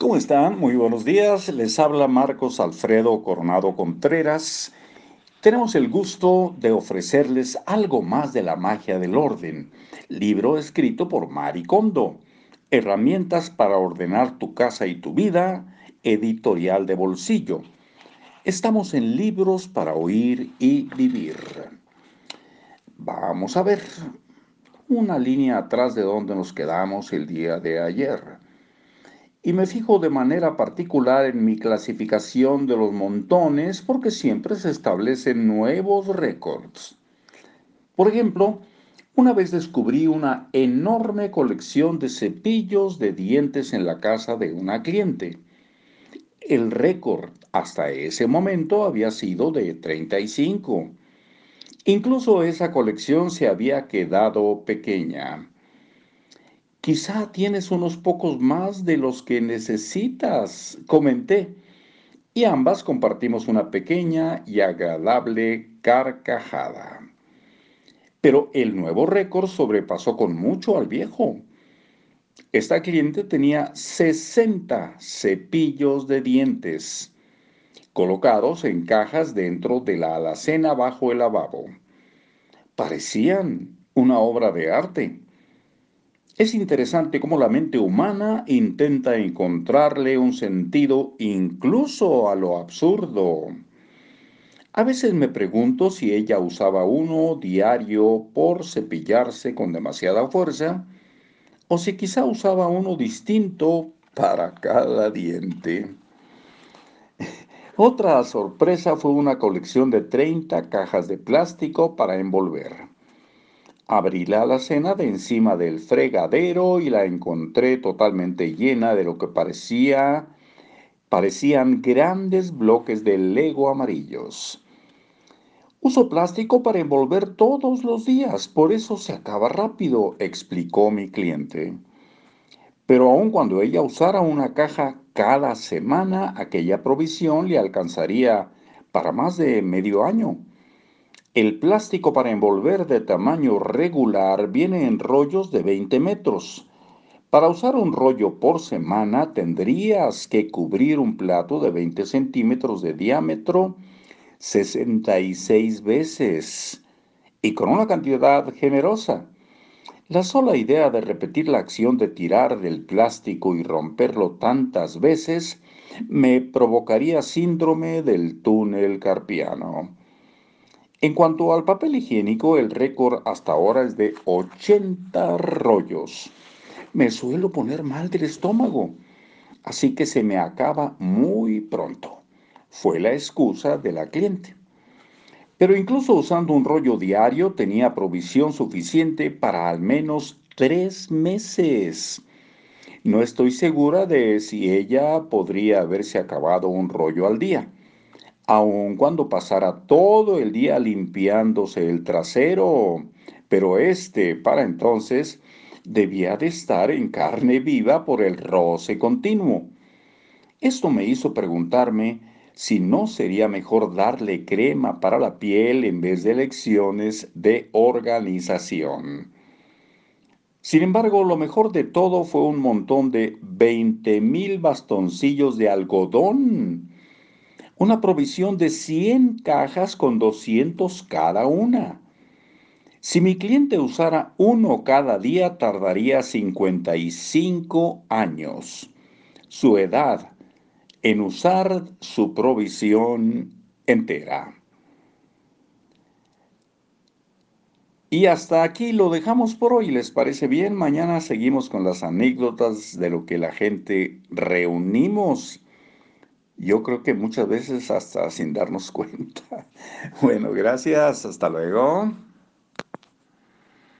¿Cómo están? Muy buenos días. Les habla Marcos Alfredo Coronado Contreras. Tenemos el gusto de ofrecerles algo más de la magia del orden, libro escrito por Mari Kondo, Herramientas para ordenar tu casa y tu vida, editorial de bolsillo. Estamos en libros para oír y vivir. Vamos a ver una línea atrás de donde nos quedamos el día de ayer y me fijo de manera particular en mi clasificación de los montones porque siempre se establecen nuevos récords. Por ejemplo, una vez descubrí una enorme colección de cepillos de dientes en la casa de una cliente. El récord hasta ese momento había sido de 35. Incluso esa colección se había quedado pequeña. Quizá tienes unos pocos más de los que necesitas, comenté, y ambas compartimos una pequeña y agradable carcajada. Pero el nuevo récord sobrepasó con mucho al viejo. Esta cliente tenía 60 cepillos de dientes colocados en cajas dentro de la alacena bajo el lavabo. Parecían una obra de arte. Es interesante cómo la mente humana intenta encontrarle un sentido incluso a lo absurdo. A veces me pregunto si ella usaba uno diario por cepillarse con demasiada fuerza o si quizá usaba uno distinto para cada diente. Otra sorpresa fue una colección de 30 cajas de plástico para envolver. Abrí la alacena de encima del fregadero y la encontré totalmente llena de lo que parecía parecían grandes bloques de Lego amarillos. Uso plástico para envolver todos los días, por eso se acaba rápido, explicó mi cliente. Pero aun cuando ella usara una caja cada semana, aquella provisión le alcanzaría para más de medio año. El plástico para envolver de tamaño regular viene en rollos de 20 metros. Para usar un rollo por semana tendrías que cubrir un plato de 20 centímetros de diámetro 66 veces y con una cantidad generosa. La sola idea de repetir la acción de tirar del plástico y romperlo tantas veces me provocaría síndrome del túnel carpiano. En cuanto al papel higiénico, el récord hasta ahora es de 80 rollos. Me suelo poner mal del estómago, así que se me acaba muy pronto. Fue la excusa de la cliente. Pero incluso usando un rollo diario tenía provisión suficiente para al menos tres meses. No estoy segura de si ella podría haberse acabado un rollo al día aun cuando pasara todo el día limpiándose el trasero, pero este para entonces debía de estar en carne viva por el roce continuo. Esto me hizo preguntarme si no sería mejor darle crema para la piel en vez de lecciones de organización. Sin embargo, lo mejor de todo fue un montón de 20 mil bastoncillos de algodón una provisión de 100 cajas con 200 cada una. Si mi cliente usara uno cada día, tardaría 55 años. Su edad en usar su provisión entera. Y hasta aquí lo dejamos por hoy. ¿Les parece bien? Mañana seguimos con las anécdotas de lo que la gente reunimos yo creo que muchas veces hasta sin darnos cuenta. Bueno, gracias, hasta luego.